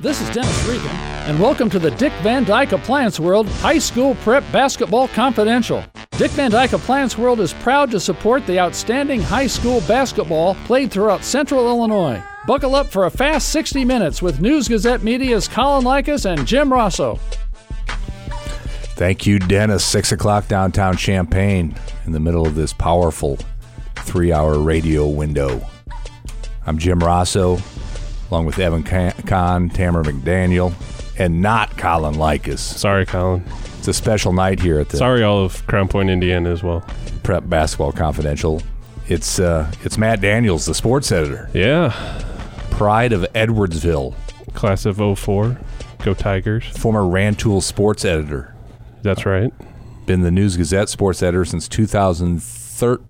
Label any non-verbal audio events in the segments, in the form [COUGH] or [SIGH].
This is Dennis Regan, and welcome to the Dick Van Dyke Appliance World High School Prep Basketball Confidential. Dick Van Dyke Appliance World is proud to support the outstanding high school basketball played throughout Central Illinois. Buckle up for a fast 60 minutes with News Gazette Media's Colin Likas and Jim Rossow. Thank you, Dennis. Six o'clock downtown Champaign, in the middle of this powerful three hour radio window. I'm Jim Rossow, along with Evan Kahn, Tamara McDaniel, and not Colin Likas. Sorry, Colin. It's a special night here at the Sorry, all of Crown Point, Indiana, as well. Prep Basketball Confidential. It's uh, it's Matt Daniels, the sports editor, Yeah. pride of Edwardsville, Class of 04. Go Tigers. former Rantoul sports editor, That's right. been the News Gazette sports editor since 2013.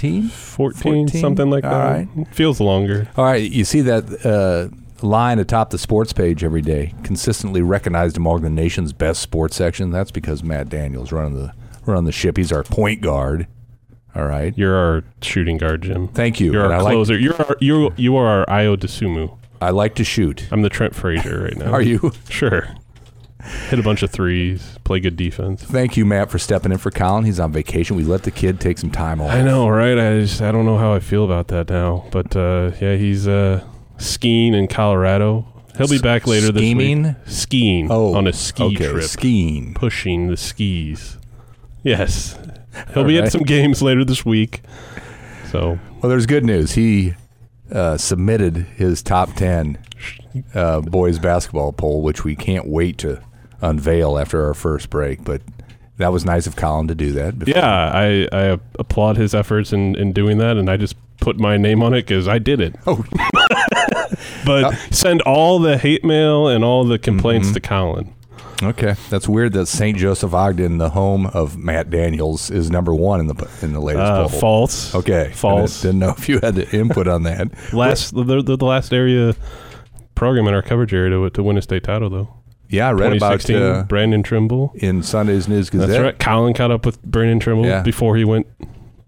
14, 14? something like All that. Feels longer. All right, you see that uh, line atop the sports page every day, consistently recognized among the nation's best sports section. That's because Matt Daniels running the running the ship. He's our point guard. All right, You're our shooting guard, Jim. thank you. You're And our I like closer. You're our, you you are our Ayo Dosunmu. I like to shoot. I'm the Trent Frazier right now. [LAUGHS] Are you? Sure. Hit a bunch of threes. Play good defense. Thank you, Matt, for stepping in for Colin. He's on vacation. We let the kid take some time off. I know, right? I just I don't know how I feel about that now. But uh, yeah, he's uh, skiing in Colorado. He'll be back later Scheming? this week. Skiing Oh, on a ski okay, trip. skiing. pushing the skis. Yes. He'll be All right. at some games later this week. So, Well, there's good news. He uh, submitted his top ten uh, boys basketball poll, which we can't wait to unveil after our first break. But that was nice of Colin to do that. before- yeah, I, I applaud his efforts in, in doing that, and I just put my name on it because I did it. Oh. [LAUGHS] but send all the hate mail and all the complaints Mm-hmm. to Colin. Okay, that's weird that St. Joseph Ogden, the home of Matt Daniels, is number one in the in the latest Uh, poll. false. Okay, False. Didn't know if you had the input on that. [LAUGHS] Last the, the, the last area program in our coverage area to, to win a state title, though. Yeah, I read about uh, Brandon Trimble. in Sunday's News Gazette. That's right. Colin caught up with Brandon Trimble Yeah. before he went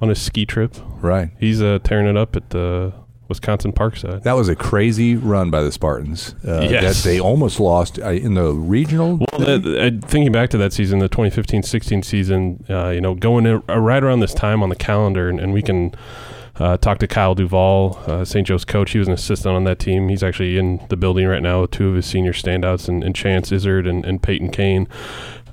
on his ski trip. Right. He's uh, tearing it up at the Wisconsin Parkside. That was a crazy run by the Spartans. Uh, Yes. That they almost lost uh, in the regional. Well, that, uh, thinking back to that season, the 2015-16 season, uh, you know, going in, uh, right around this time on the calendar, and, and we can uh, talk to Kyle Duval, uh, St. Joe's coach. He was an assistant on that team. He's actually in the building right now with two of his senior standouts, and, and Chance Izard and, and Payton Cain.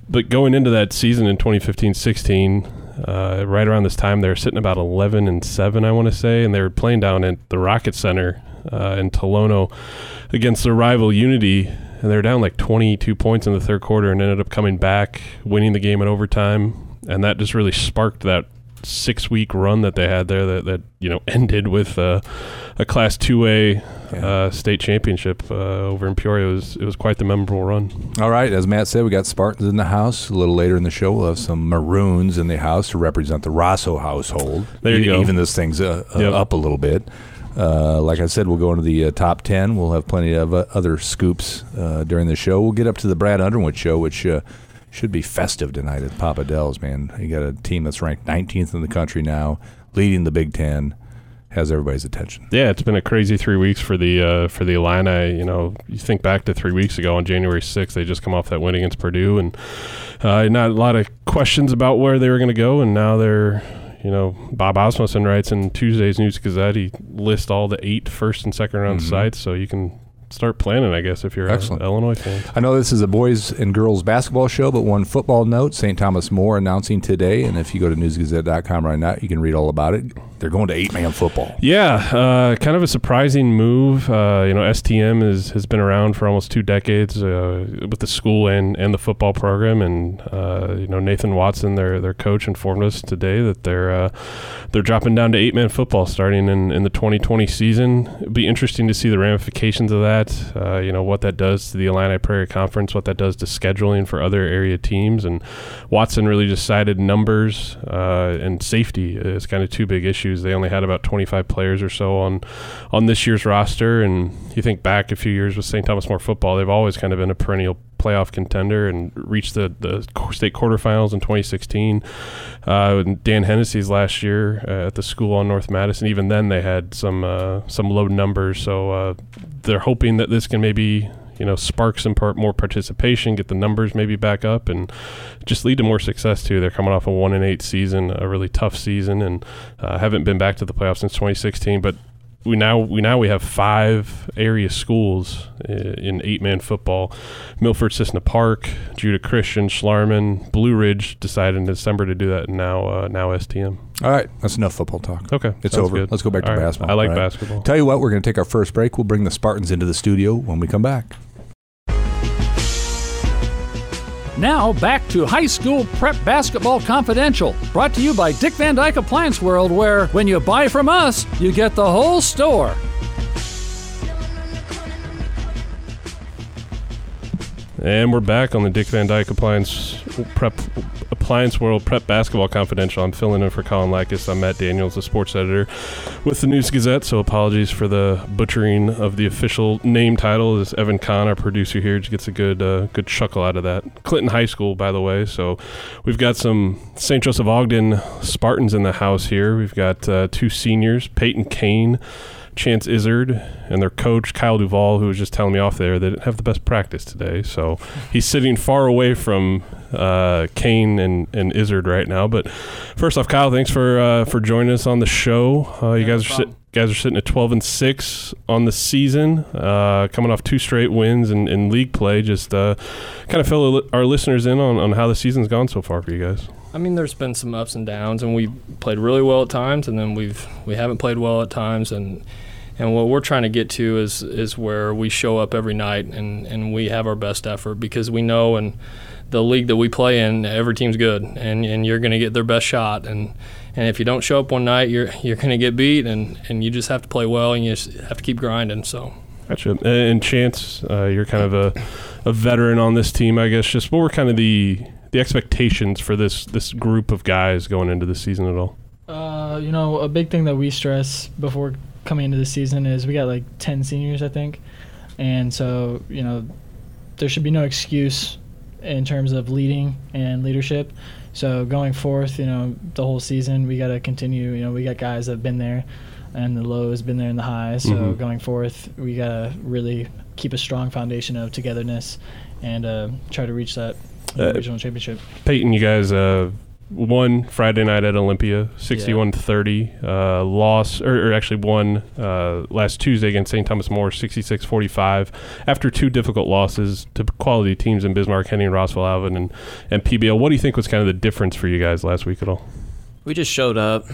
But going into that season in 2015-16, uh, right around this time, they were sitting about 11 and seven, I want to say, and they were playing down at the Rocket Center uh, in Tolono against their rival Unity, and they were down like 22 points in the third quarter, and ended up coming back, winning the game in overtime, and that just really sparked that six week run that they had there that, that you know [LAUGHS] ended with uh, a class 2a Yeah. uh, state championship uh, over in Peoria it was, it was quite the memorable run All right, as Matt said, we got Spartans in the house. A little later in the show, we'll have some Maroons in the house to represent the Rossow household. There you E- go. Even this thing's uh, uh, Yep. up a little bit. Uh, like I said, we'll go into the uh, top 10. We'll have plenty of uh, other scoops uh, during the show. We'll get up to the Brad Underwood show, which uh, should be festive tonight at Papa Dell's, man. You got a team that's ranked 19th in the country now, leading the Big Ten, has everybody's attention. yeah it's been a crazy three weeks for the uh, for the Illini you know you think back to three weeks ago on January 6th they just come off that win against Purdue and uh, not a lot of questions about where they were going to go and now they're you know, Bob Asmussen writes in Tuesday's News Gazette, he lists all the eight first and second round Mhm. sites, so you can start planning, I guess, if you're Excellent. an Illinois fan. I know this is a boys and girls basketball show, but one football note St. Thomas More announcing today. And if you go to newsgazette.com right now, you can read all about it. They're going to eight man football. Yeah, uh, kind of a surprising move. Uh, you know, STM is, has been around for almost two decades uh, with the school and, and the football program, and uh, you know Nathan Watson, their their coach, informed us today that they're uh, they're dropping down to eight man football starting in, in the 2020 season. It'd be interesting to see the ramifications of that. Uh, you know what that does to the Illini Prairie Conference, what that does to scheduling for other area teams, and Watson really decided numbers uh, and safety is kind of two big issues. They only had about 25 players or so on on this year's roster, and you think back a few years with St. Thomas More football, they've always kind of been a perennial playoff contender and reached the, the state quarterfinals in 2016. Uh, Dan Hennessy's last year uh, at the school on North Madison, even then they had some uh, some low numbers. So uh, they're hoping that this can maybe you know spark some par- more participation, get the numbers maybe back up, and just lead to more success too. They're coming off a one and eight season, a really tough season, and uh, haven't been back to the playoffs since 2016. But we now we now we have five area schools in eight man football. Milford, Cissna Park, Judah Christian, Schlarman, Blue Ridge decided in December to do that, and now uh, now STM. All right, that's enough football talk. Okay, it's over. Good. Let's go back to right. basketball. I like right? basketball. Tell you what, we're going to take our first break. We'll bring the Spartans into the studio when we come back. Now back to High School Prep Basketball Confidential, brought to you by Dick Van Dyke Appliance World, where when you buy from us, you get the whole store. And we're back on the Dick Van Dyke Appliance Prep Appliance World Prep Basketball Confidential. I'm filling in for Colin Likas. I'm Matt Daniels, the sports editor with the News Gazette. So apologies for the butchering of the official name title. As Evan Kahn, our producer here, gets a good uh, good chuckle out of that. Clinton High School, by the way. So we've got some St. Joseph Ogden Spartans in the house here. We've got uh, two seniors, Payton Cain. Chance Izard and their coach Kyle Duval, who was just telling me off there, they didn't have the best practice today. So [LAUGHS] he's sitting far away from uh, Cain and, and Izard right now. But first off, Kyle, thanks for uh, for joining us on the show. Uh, you guys are sit, guys are sitting at twelve and six on the season, uh, coming off two straight wins in, in league play. Just uh, kind of fill our listeners in on, on how the season's gone so far for you guys. I mean, there's been some ups and downs, and we played really well at times, and then we've we haven't played well at times, and and what we're trying to get to is is where we show up every night and, and we have our best effort because we know and the league that we play in, every team's good, and, and you're going to get their best shot. And, and if you don't show up one night, you're you're going to get beat, and, and you just have to play well, and you just have to keep grinding. So. Gotcha. And Chance, uh, you're kind of a, a veteran on this team, I guess. Just what were kind of the the expectations for this this group of guys going into the season at all? Uh, you know, a big thing that we stress before coming into the season is we got like 10 seniors, I think. And so, you know, there should be no excuse in terms of leading and leadership. So going forth, you know, the whole season, we got to continue. You know, we got guys that have been there, and the lows been there in the highs. So mm-hmm. going forth, we got to really keep a strong foundation of togetherness and uh, try to reach that uh, regional championship. Peyton, you guys uh, won Friday night at Olympia, 61-30. Uh, loss, or, or, actually won uh, last Tuesday against St. Thomas More, 66-45. After two difficult losses to quality teams in Bismarck, Henning, Rossville, Alvin, and, and PBL. What do you think was kind of the difference for you guys last week at all? We just showed up,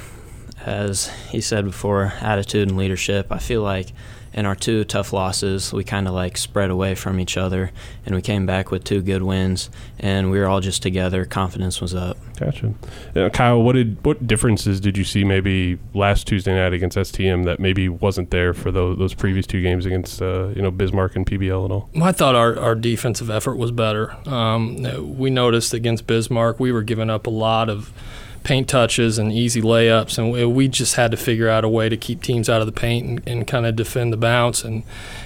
as he said before, attitude and leadership. I feel like – in our two tough losses, we kind of like spread away from each other, and we came back with two good wins, and we were all just together. Confidence was up. Gotcha. Uh, Kyle, what did what differences did you see maybe last Tuesday night against STM that maybe wasn't there for those, those previous two games against uh, you know Bismarck and PBL at all? I thought our, our defensive effort was better. Um, we noticed against Bismarck we were giving up a lot of paint touches and easy layups, and we just had to figure out a way to keep teams out of the paint and, and kind of defend the bounce. And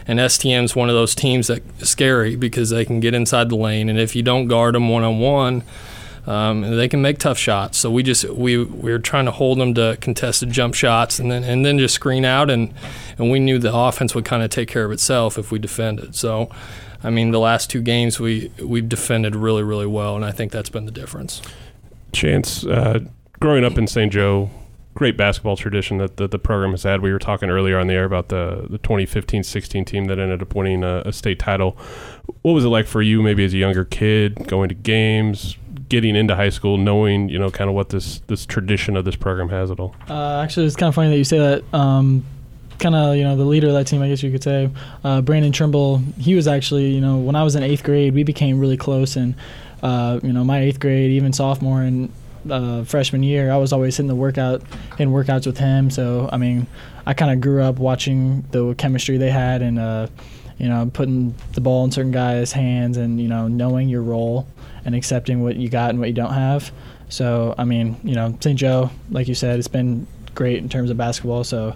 and STM is one of those teams that is scary because they can get inside the lane, and if you don't guard them one on one. Um, they can make tough shots. So we just we, we were trying to hold them to contested jump shots and then and then just screen out and and we knew the offense would kind of take care of itself if we defended. So I mean the last two games we we've defended really really well and I think that's been the difference. Chance, uh, growing up in St. Joe, great basketball tradition that, that, the program has had. We were talking earlier on the air about the, the 2015-16 team that ended up winning a, a, state title. What was it like for you, maybe as a younger kid, going to games, getting into high school, knowing you know kind of what this this tradition of this program has at all? Uh, actually, it's kind of funny that you say that. Um, kind of you know the leader of that team, I guess you could say, uh, Brandon Trimble. He was actually you know when I was in eighth grade, we became really close and uh, you know, my eighth grade, even sophomore and uh, freshman year, I was always hitting the workout in workouts with him. So I mean, I kind of grew up watching the chemistry they had and uh, you know putting the ball in certain guys' hands and you know knowing your role and accepting what you got and what you don't have. So I mean, you know, St. Joe, like you said, it's been great in terms of basketball. So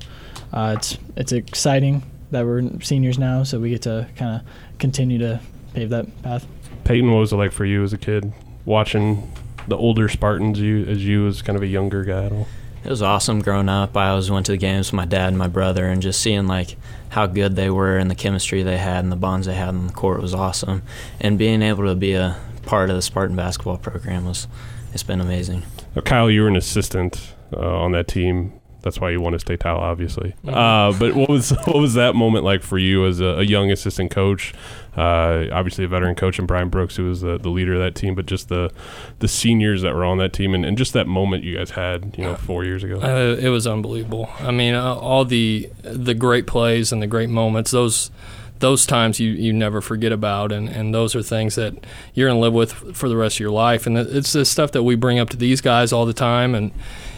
uh, it's it's exciting that we're seniors now, so we get to kind of continue to pave that path. Payton, what was it like for you as a kid watching the older Spartans? You as you as kind of a younger guy. It was awesome growing up. I always went to the games with my dad and my brother, and just seeing like how good they were and the chemistry they had and the bonds they had on the court was awesome. And being able to be a part of the Spartan basketball program was it's been amazing. Now, Kyle, you were an assistant uh, on that team. That's why you won a state title, obviously. Mhm. Uh, but what was [LAUGHS] what was that moment like for you as a, a young assistant coach? Uh, obviously, a veteran coach and Brian Brooks, who was the, the leader of that team, but just the the seniors that were on that team, and, and just that moment you guys had, you know, four years ago. Uh, it was unbelievable. I mean, uh, all the the great plays and the great moments. Those those times you, you never forget about, and, and those are things that you're gonna live with for the rest of your life. And it's the stuff that we bring up to these guys all the time. And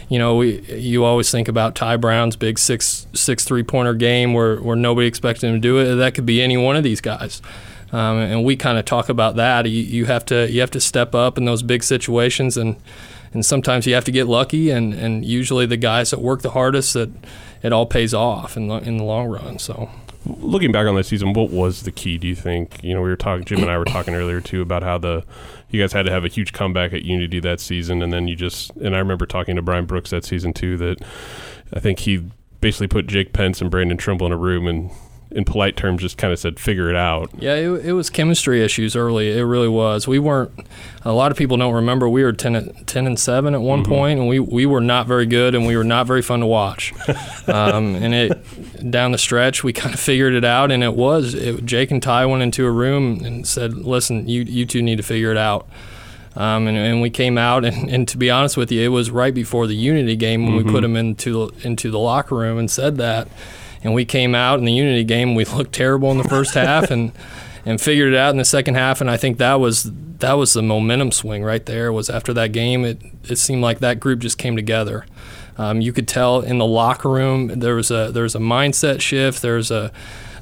you know, we you always think about Ty Brown's big six six three pointer game where where nobody expected him to do it. That could be any one of these guys. Um, and we kind of talk about that. You, you have to you have to step up in those big situations and and sometimes you have to get lucky, and, and usually the guys that work the hardest that it all pays off in the, in the long run. So, looking back on that season, what was the key? Do you think? You know, we were talking. Jim and I were talking earlier too about how the you guys had to have a huge comeback at Unity that season, and then you just and I remember talking to Brian Brooks that season too. That I think he basically put Jake Pence and Brandon Trimble in a room and in polite terms, just kind of said, "Figure it out." Yeah, it, it, was chemistry issues early. It really was. We weren't. A lot of people don't remember we were 10, 10 and seven at one Mhm. point, and we we were not very good, and we were not very fun to watch. [LAUGHS] um, and it down the stretch, we kind of figured it out, and it was. It, Jake and Ty went into a room and said, "Listen, you you two need to figure it out." Um, and, and we came out, and, and to be honest with you, it was right before the Unity game when Mhm. we put them into into the locker room and said that. And we came out in the Unity game. We [LAUGHS] looked terrible in the first half, and and figured it out in the second half. And I think that was that was the momentum swing right there. Was after that game, it it seemed like that group just came together. Um, you could tell in the locker room there was a there was a mindset shift. There's a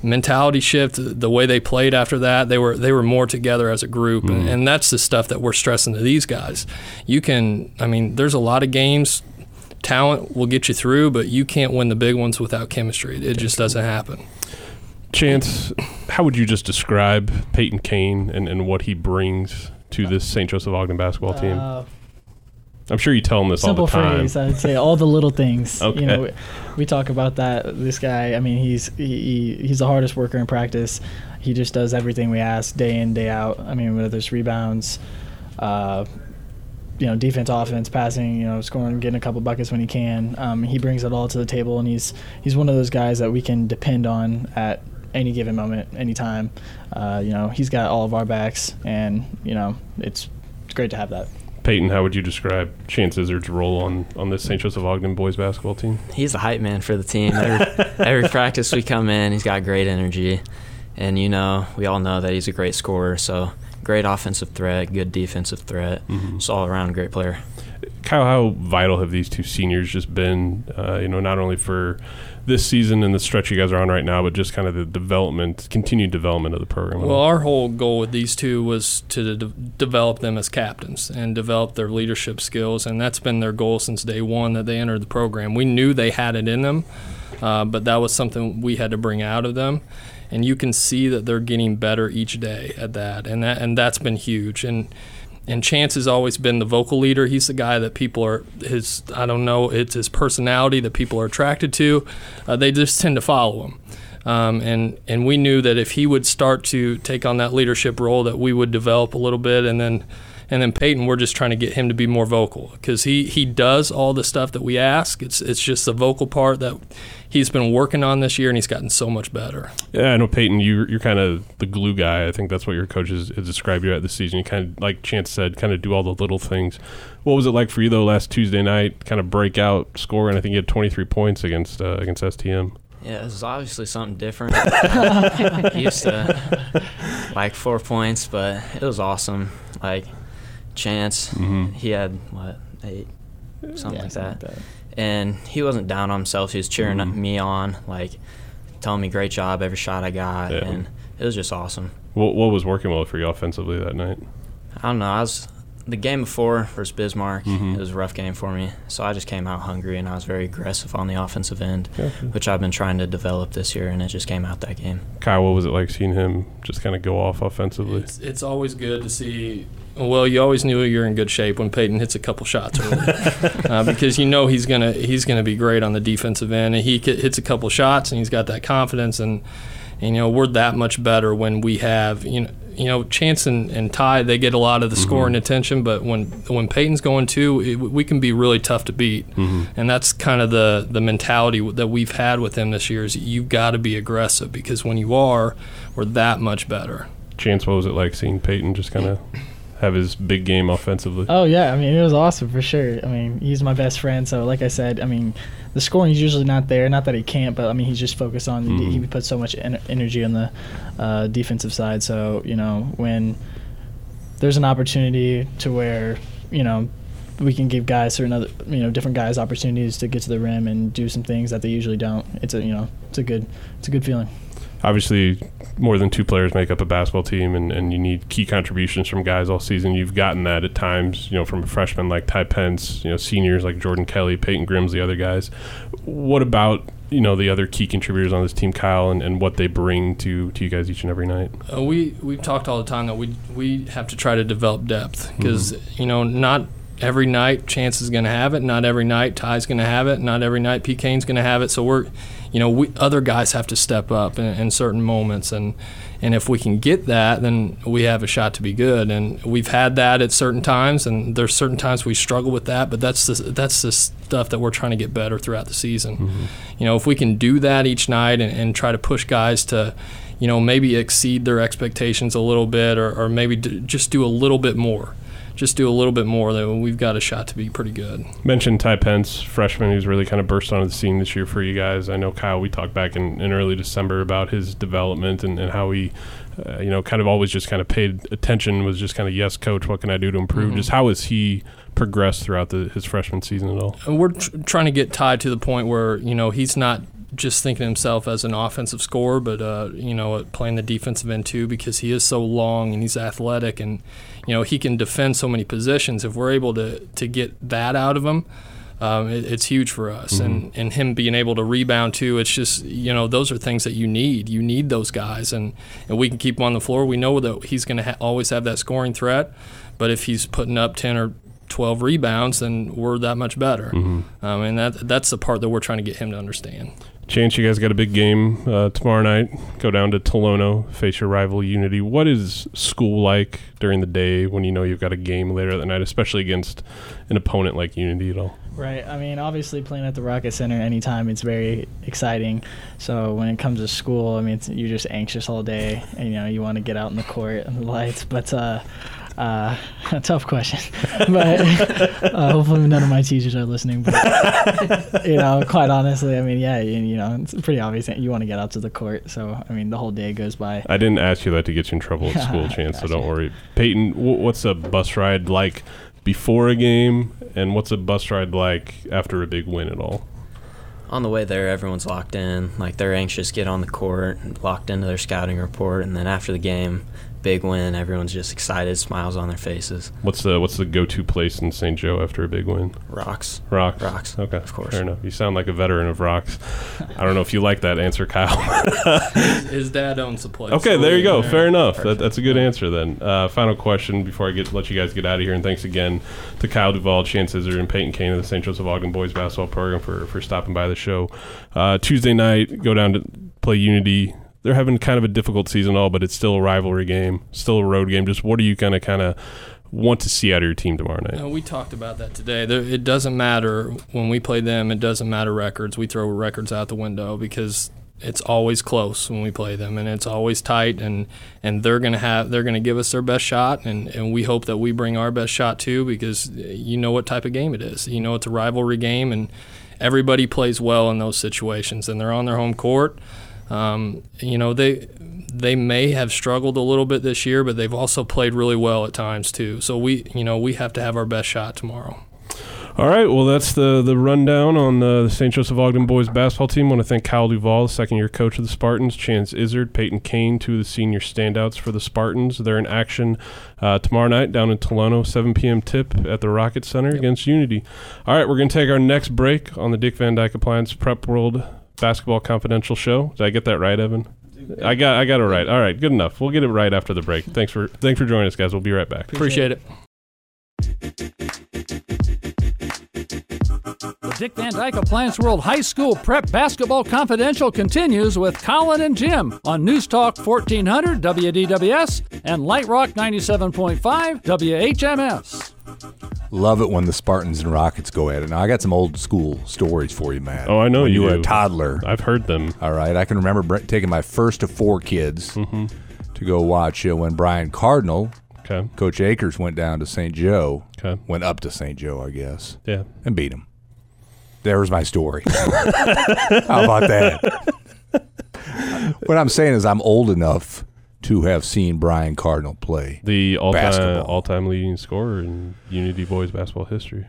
mentality shift. The way they played after that, they were they were more together as a group, and, and that's the stuff that we're stressing to these guys. You can, I mean, there's a lot of games. Talent will get you through, but you can't win the big ones without chemistry. It just doesn't happen. Chance, how would you just describe Payton Cain and, and what he brings to this St. Joseph Ogden basketball team? Uh, I'm sure you tell him this all simple the time. phrase, I would say all the little things. Okay. You know, we, we talk about that. This guy, I mean, he's he, he, he's the hardest worker in practice. He just does everything we ask day in day out. I mean, whether it's rebounds, uh, you know, defense, offense, passing, you know, scoring, getting a couple buckets when he can. Um, he brings it all to the table, and he's he's one of those guys that we can depend on at any given moment, anytime. Uh, you know, he's got all of our backs, and you know, it's it's great to have that. Payton, how would you describe Chance Izard's role on, on this St. Joseph Ogden boys basketball team? He's the hype man for the team. Every, [LAUGHS] every practice we come in, he's got great energy, and you know, we all know that he's a great scorer. So great offensive threat, good defensive threat, Mhm. just all around great player. Kyle, how vital have these two seniors just been? Uh, you know, not only for this season and the stretch you guys are on right now, but just kind of the development, continued development of the program. Well, our whole goal with these two was to de- develop them as captains and develop their leadership skills, and that's been their goal since day one that they entered the program. We knew they had it in them, uh, but that was something we had to bring out of them, and you can see that they're getting better each day at that, and that and that's been huge. And and Chance has always been the vocal leader. He's the guy that people are his. I don't know. It's his personality that people are attracted to. Uh, they just tend to follow him. Um, and and we knew that if he would start to take on that leadership role, that we would develop a little bit, and then and then Payton, we're just trying to get him to be more vocal because he he does all the stuff that we ask. It's it's just the vocal part that he's been working on this year, and he's gotten so much better. Yeah, I know Payton. You, you're kind of the glue guy. I think that's what your coach has, has described you at this season. You kind of, like Chance said, kind of do all the little things. What was it like for you though last Tuesday night? Kind of break out, score, and I think you had 23 points against uh, against STM. Yeah, it was obviously something different. [LAUGHS] Used to like four points, but it was awesome. Like Chance, Mhm. he had what eight, something Yeah, like something that. And he wasn't down on himself. He was cheering Mhm. me on, like telling me great job every shot I got, Yeah. and it was just awesome. What, what was working well for you offensively that night? I don't know. I was the game before versus Bismarck. Mhm. It was a rough game for me, so I just came out hungry and I was very aggressive on the offensive end, Gotcha. which I've been trying to develop this year, and it just came out that game. Kyle, what was it like seeing him just kind of go off offensively? It's, it's always good to see Well, you always knew you're in good shape when Payton hits a couple shots early, [LAUGHS] uh, because you know he's gonna he's gonna be great on the defensive end, and he hits a couple shots, and he's got that confidence, and, and you know we're that much better when we have you know you know Chance and, and Ty they get a lot of the mm-hmm. scoring attention, but when when Payton's going too, it, we can be really tough to beat, mm-hmm. and that's kind of the the mentality that we've had with him this year is you've got to be aggressive because when you are, we're that much better. Chance, what was it like seeing Payton just kind of have his big game offensively. Oh yeah, I mean it was awesome for sure. I mean he's my best friend, so like I said, I mean the scoring is usually not there. Not that he can't, but I mean he's just focused on. Mm-hmm. He puts so much en- energy on the uh, defensive side. So you know when there's an opportunity to where you know we can give guys certain other you know different guys opportunities to get to the rim and do some things that they usually don't. It's a you know it's a good it's a good feeling obviously more than two players make up a basketball team and, and you need key contributions from guys all season. You've gotten that at times, you know, from a freshman like Ty Pence, you know, seniors like Jordan Kelly, Peyton Grimm's the other guys. What about, you know, the other key contributors on this team, Kyle, and, and what they bring to, to you guys each and every night? Uh, we, we've talked all the time that we, we have to try to develop depth because, mm-hmm. you know, not every night Chance is going to have it. Not every night Ty's going to have it. Not every night P. Cain's going to have it. So we're, you know, we, other guys have to step up in, in, certain moments, and and if we can get that, then we have a shot to be good. And we've had that at certain times, and there's certain times we struggle with that. But that's the that's the stuff that we're trying to get better throughout the season. Mm-hmm. You know, if we can do that each night and, and try to push guys to you know, maybe exceed their expectations a little bit or, or maybe d- just do a little bit more just do a little bit more, then we've got a shot to be pretty good. Mentioned Ty Pence, freshman who's really kind of burst onto the scene this year for you guys. I know Kyle, we talked back in, in early December about his development and, and how he, uh, you know, kind of always just kind of paid attention, was just kind of, yes, coach, what can I do to improve? Mm-hmm. Just how has he progressed throughout the, his freshman season at all? And we're tr- trying to get tied to the point where, you know, he's not just thinking himself as an offensive scorer, but uh, you know, playing the defensive end too because he is so long and he's athletic and you know he can defend so many positions. If we're able to to get that out of him, um, it, it's huge for us. Mm-hmm. And and him being able to rebound too. It's just you know those are things that you need. You need those guys, and and we can keep him on the floor. We know that he's going to ha- always have that scoring threat, but if he's putting up ten or 12 rebounds, then we're that much better. Mm-hmm. Um, and that that's the part that we're trying to get him to understand. Chance, you guys got a big game uh, tomorrow night. Go down to Tolono, face your rival Unity. What is school like during the day when you know you've got a game later that night, especially against an opponent like Unity at all? Right. I mean, obviously playing at the Rocket Center anytime it's very exciting. So when it comes to school, I mean, you're just anxious all day, and you know you want to get out in the court and the lights. But uh, uh, [LAUGHS] tough question, [LAUGHS] but uh, hopefully none of my teachers are listening. But [LAUGHS] you know, quite honestly, I mean, yeah, you, you know, it's pretty obvious that you want to get out to the court. So I mean, the whole day goes by. I didn't ask you that to get you in trouble at school, Chance. so don't worry. Payton, w- what's a bus ride like before a game, and what's a bus ride like after a big win at all? on the way there, everyone's locked in. Like they're anxious to get on the court, and locked into their scouting report, and then after the game, big win. Everyone's just excited, smiles on their faces. What's the what's the go to place in St. Joe after a big win? Rocks. Rocks. Rocks. Okay. Of course. Fair enough. You sound like a veteran of rocks. I don't know if you like that answer, Kyle. his, his, dad owns the place. Okay, there you go. Fair enough. That, that's a good answer then. Uh, final question before I get let you guys get out of here, and thanks again to Kyle Duval, Chance Izard, and Payton Cain of the St. Joseph Ogden boys basketball program for for stopping by the show. Uh, Tuesday night, go down to play Unity they're having kind of a difficult season all, but it's still a rivalry game, still a road game. Just what are you kind of kind of want to see out of your team tomorrow night? Uh, we talked about that today. There, it doesn't matter when we play them. It doesn't matter records. We throw records out the window because it's always close when we play them, and it's always tight. And, and they're gonna have they're gonna give us their best shot, and, and we hope that we bring our best shot too because you know what type of game it is. You know it's a rivalry game, and everybody plays well in those situations, and they're on their home court. Um, you know, they they may have struggled a little bit this year, but they've also played really well at times too. So we, you know, we have to have our best shot tomorrow. All right, well, that's the the rundown on the St. Joseph Ogden boys basketball team. I want to thank Kyle Duval, the second year coach of the Spartans, Chance Izard, Payton Cain, two of the senior standouts for the Spartans. They're in action uh, tomorrow night down in Tolono, 7 p.m. tip at the Rocket Center yep. against Unity. All right, we're going to take our next break on the Dick Van Dyke Appliance Prep World Basketball Confidential Show. Did I get that right, Evan? I got I got it right. All right, good enough. We'll get it right after the break. Thanks for thanks for joining us, guys. We'll be right back. Appreciate it. The Dick Van Dyke Appliance World High School Prep Basketball Confidential continues with Colin and Jim on News Talk 1400 WDWS and Light Rock 97.5 WHMS. Love it when the Spartans and Rockets go at it. Now I got some old school stories for you, Matt. Oh, I know when you you were do. a toddler. I've heard them. All right, I can remember br- taking my first of four kids Mm-hmm. to go watch uh, when Brian Cardinal, Okay. Coach Akers, went down to St. Joe. Okay. Went up to St. Joe, I guess, Yeah. and beat him. There was my story. [LAUGHS] How about that? [LAUGHS] what I'm saying is, I'm old enough to have seen Brian Cardinal play. The all-time all-time leading scorer in Unity boys basketball history.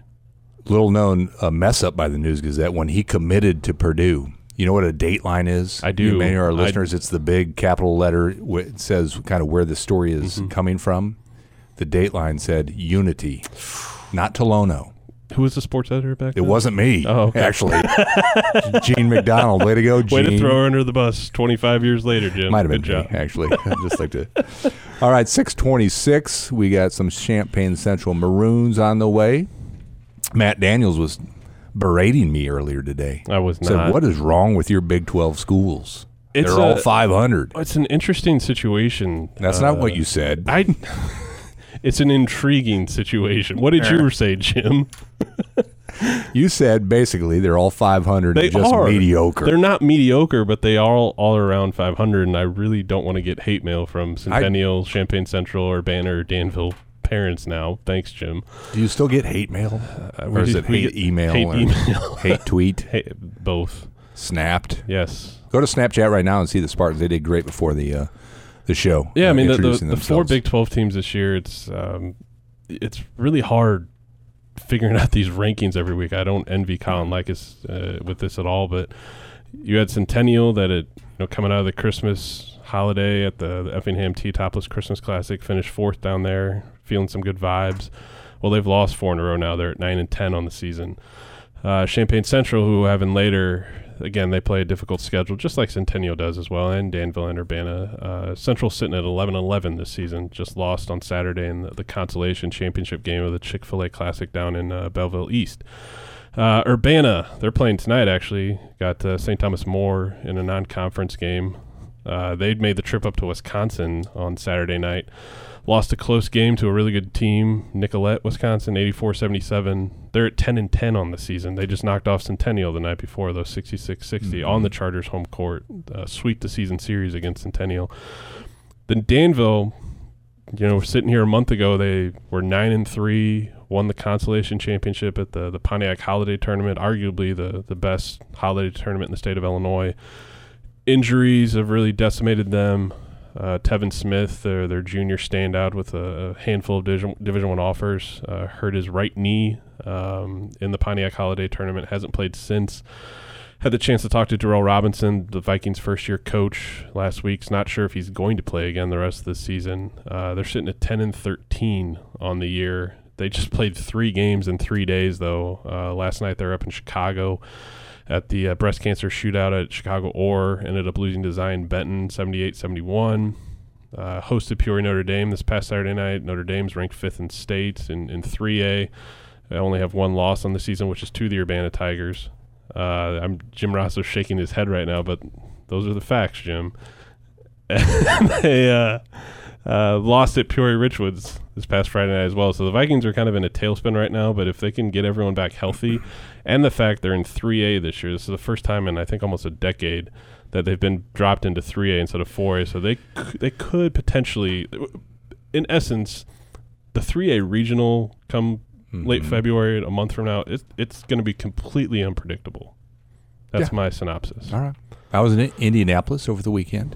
Little known uh, mess up by the News Gazette when he committed to Purdue. You know what a dateline is? I do. You, many of our I- listeners, it's the big capital letter. It says kind of where the story is Mm-hmm. coming from. The dateline said Unity, not Tolono. Who was the sports editor back It then? wasn't me, Oh, okay. actually. [LAUGHS] Gene McDonald. Way to go, Gene. Way to throw her under the bus 25 years later, Jim. Might have been Good me, job. actually. [LAUGHS] I'd just like to. All right, six twenty-six. We got some Champaign Central Maroons on the way. Matt Daniels was berating me earlier today. I was Said, not. "What is wrong with your Big Twelve schools? It's They're all five hundred. It's an interesting situation. That's not Uh, what you said. I. [LAUGHS] It's an intriguing situation. What did you say, Jim? [LAUGHS] you said basically they're all five hundred. They just are mediocre. They're not mediocre, but they are all, all around 500. And I really don't want to get hate mail from Centennial, Champaign Central, or Banner, Danville parents now. Thanks, Jim. Do you still get hate mail, Uh, or is it hate get email? Hate or email. [LAUGHS] hate tweet? [LAUGHS] Hey, both. Snapped. Yes. Go to Snapchat right now and see the Spartans. They did great before the uh, the show. Yeah, uh, I mean the, the, the four. Big Twelve teams this year. It's um, it's really hard figuring [LAUGHS] out these rankings every week. I don't envy Colin Likas uh, with this at all, but you had Centennial that it you know coming out of the Christmas holiday at the, the Effingham Teutopolis Christmas Classic, finished fourth down there, feeling some good vibes. Well, they've lost four in a row now. They're at nine and ten on the season. Uh, Champagne Central, who having later, again, they play a difficult schedule, just like Centennial does as well, and Danville and Urbana. Uh, Central sitting at 11 11 this season, just lost on Saturday in the, the consolation championship game of the Chick fil A Classic down in uh, Belleville East. Uh, Urbana, they're playing tonight actually. Got uh, St. Thomas More in a non conference game. Uh, they'd made the trip up to Wisconsin on Saturday night. Lost a close game to a really good team, Nicolet, Wisconsin, 84-77. They're at 10 and 10 on the season. They just knocked off Centennial the night before, though 66-60 on the Chargers' home court. Uh, sweep the season series against Centennial. Then Danville, you know, sitting here a month ago, they were 9 and 3, won the consolation championship at the the Pontiac Holiday Tournament, arguably the the best holiday tournament in the state of Illinois. Injuries have really decimated them. Uh, Tevin Smith, their their junior standout with a, handful of Division Division One offers, uh, hurt his right knee um, in the Pontiac Holiday Tournament. Hasn't played since. Had the chance to talk to Darrell Robinson, the Vikings' first year coach, last week. He's not sure if he's going to play again the rest of the season. Uh, they're sitting at ten and thirteen on the year. They just played three games in three days, though. Uh, last night they're up in Chicago at the uh, breast cancer shootout at Chicago Orr. Ended up losing to Zion Benton 78 71. Uh, hosted Peoria Notre Dame this past Saturday night. Notre Dame's ranked fifth in state in, in 3A. They only have one loss on the season, which is to the Urbana Tigers. Uh, I'm Jim Rossow's shaking his head right now, but those are the facts, Jim. [LAUGHS] they uh, uh, lost at Peoria Richwoods this past Friday night as well. So the Vikings are kind of in a tailspin right now. But if they can get everyone back healthy, and the fact they're in 3A this year, this is the first time in I think almost a decade that they've been dropped into 3A instead of 4A. So they c- they could potentially, in essence, the 3A regional come late Mhm. February, a month from now, it's it's going to be completely unpredictable. That's Yeah. my synopsis. All right. I was in Indianapolis over the weekend.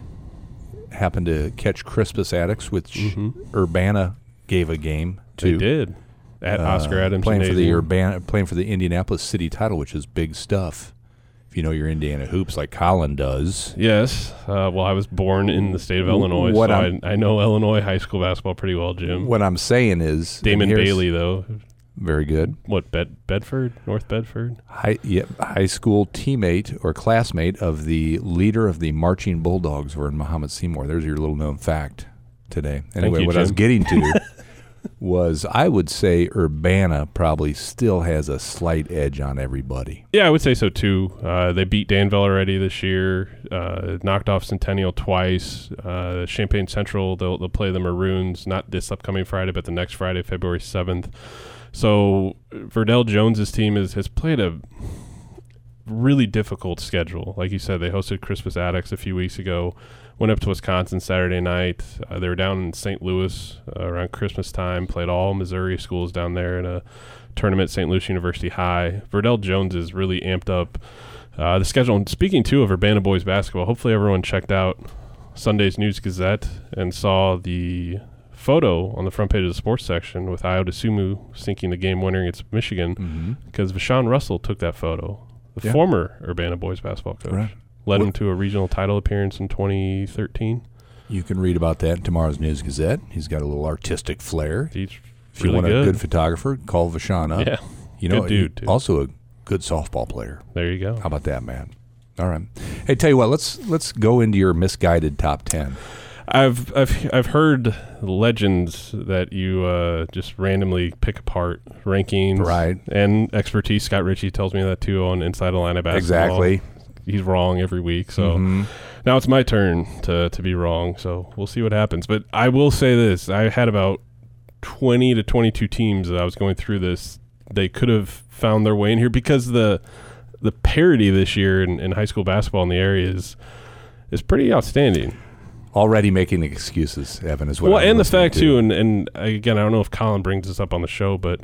Happened to catch Crispus Attucks, which Mhm. Urbana gave a game They to. did at uh, Oscar Adams playing for the Gymnasium. Urbana, playing for the Indianapolis City title, which is big stuff. If you know your Indiana hoops, like Colin does. Yes. Uh, well, I was born in the state of Illinois, what so I'm- I, I know Illinois high school basketball pretty well, Jim. What I'm saying is, Damon here's- Bailey, though. Very good. What Bed Bedford, North Bedford? High, yep, high school teammate or classmate of the leader of the marching Bulldogs were in Mahomet-Seymour. There's your little known fact today. Anyway, you, what I was Jim. getting to [LAUGHS] [LAUGHS] was I would say Urbana probably still has a slight edge on everybody. Yeah, I would say so too. Uh, they beat Danville already this year. Uh, knocked off Centennial twice. Uh, Champaign Central they'll, they'll play the Maroons not this upcoming Friday, but the next Friday, February seventh. So Verdell Jones's team is, has played a really difficult schedule. Like you said, they hosted Crispus Attucks a few weeks ago. Went up to Wisconsin Saturday night. Uh, they were down in St. Louis uh, around Christmas time. Played all Missouri schools down there in a tournament, St. Louis University High. Verdell Jones is really amped up uh, the schedule. And speaking too of Urbana boys basketball, hopefully everyone checked out Sunday's News Gazette and saw the photo on the front page of the sports section with Ayo Dosunmu sinking the game winner against Michigan Mm-hmm. because Vashawn Russell took that photo. The Yeah. former Urbana boys basketball coach Right. Led What- him to a regional title appearance in 2013. You can read about that in tomorrow's News Gazette. He's got a little artistic flair. He's If you really want a good. good photographer, call Vashon up. yeah, you know, good dude, also a good softball player. there you go. How about that, man? All right. Hey, tell you what, let's let's go into your misguided top ten. I've I've I've heard legends that you uh, just randomly pick apart rankings, Right. And expertise. Scott Richey tells me that too on Inside Atlanta basketball. Exactly. He's wrong every week, so Mhm. now it's my turn to to be wrong. So we'll see what happens. But I will say this: I had about twenty to twenty-two teams that I was going through this. They could have found their way in here because the the parity this year in, in high school basketball in the area is is pretty outstanding. already making excuses, Evan, as well, I'm and the fact to. too, and and again, I don't know if Colin brings this up on the show, but